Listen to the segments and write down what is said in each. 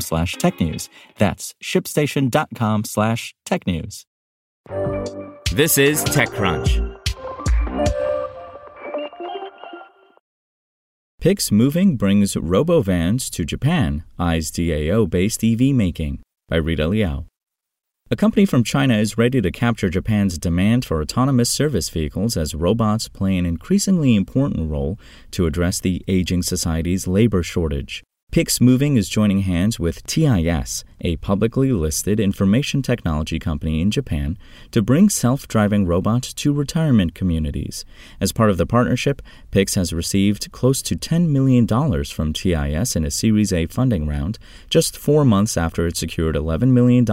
slash technews. That's shipstation.com slash technews. This is TechCrunch. Pix Moving brings RoboVans to Japan, eyes DAO based EV making by Rita Liao. A company from China is ready to capture Japan's demand for autonomous service vehicles as robots play an increasingly important role to address the aging society's labor shortage. Pix Moving is joining hands with TIS, a publicly listed information technology company in Japan, to bring self driving robots to retirement communities. As part of the partnership, Pix has received close to $10 million from TIS in a Series A funding round, just four months after it secured $11 million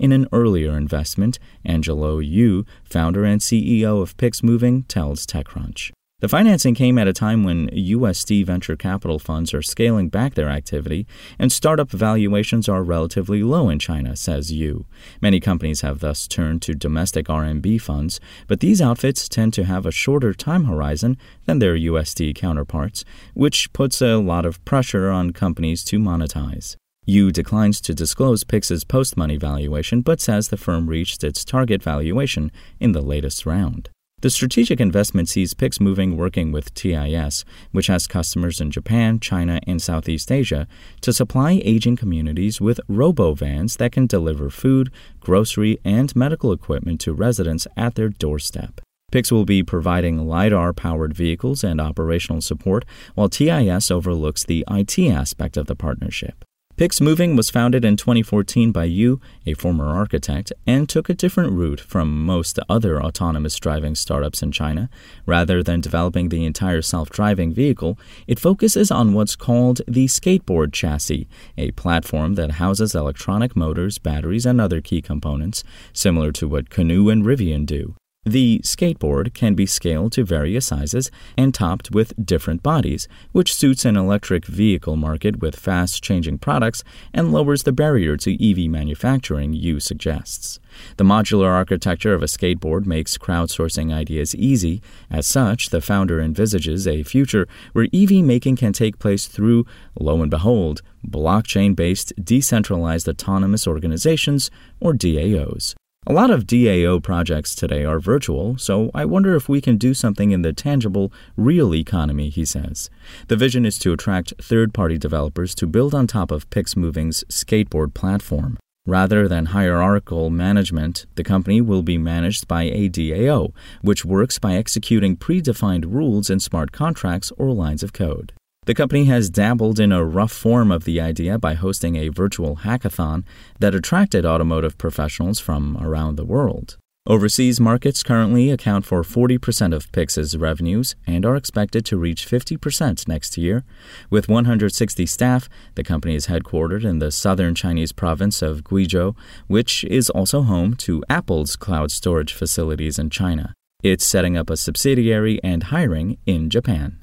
in an earlier investment, Angelo Yu, founder and CEO of Pix Moving, tells TechCrunch. The financing came at a time when USD venture capital funds are scaling back their activity and startup valuations are relatively low in China, says Yu. Many companies have thus turned to domestic RMB funds, but these outfits tend to have a shorter time horizon than their USD counterparts, which puts a lot of pressure on companies to monetize. Yu declines to disclose Pix's post money valuation, but says the firm reached its target valuation in the latest round. The strategic investment sees Pix Moving working with TIS, which has customers in Japan, China, and Southeast Asia, to supply aging communities with robo vans that can deliver food, grocery, and medical equipment to residents at their doorstep. Pix will be providing LiDAR powered vehicles and operational support, while TIS overlooks the IT aspect of the partnership. Pix Moving was founded in 2014 by Yu, a former architect, and took a different route from most other autonomous driving startups in China. Rather than developing the entire self driving vehicle, it focuses on what's called the skateboard chassis, a platform that houses electronic motors, batteries, and other key components, similar to what Canoo and Rivian do. The skateboard can be scaled to various sizes and topped with different bodies, which suits an electric vehicle market with fast changing products and lowers the barrier to EV manufacturing, Yu suggests. The modular architecture of a skateboard makes crowdsourcing ideas easy. As such, the founder envisages a future where EV making can take place through, lo and behold, blockchain based decentralized autonomous organizations, or DAOs. A lot of DAO projects today are virtual, so I wonder if we can do something in the tangible, real economy, he says. The vision is to attract third party developers to build on top of PixMoving's skateboard platform. Rather than hierarchical management, the company will be managed by a DAO, which works by executing predefined rules in smart contracts or lines of code. The company has dabbled in a rough form of the idea by hosting a virtual hackathon that attracted automotive professionals from around the world. Overseas markets currently account for 40% of Pix's revenues and are expected to reach 50% next year. With 160 staff, the company is headquartered in the southern Chinese province of Guizhou, which is also home to Apple's cloud storage facilities in China. It's setting up a subsidiary and hiring in Japan.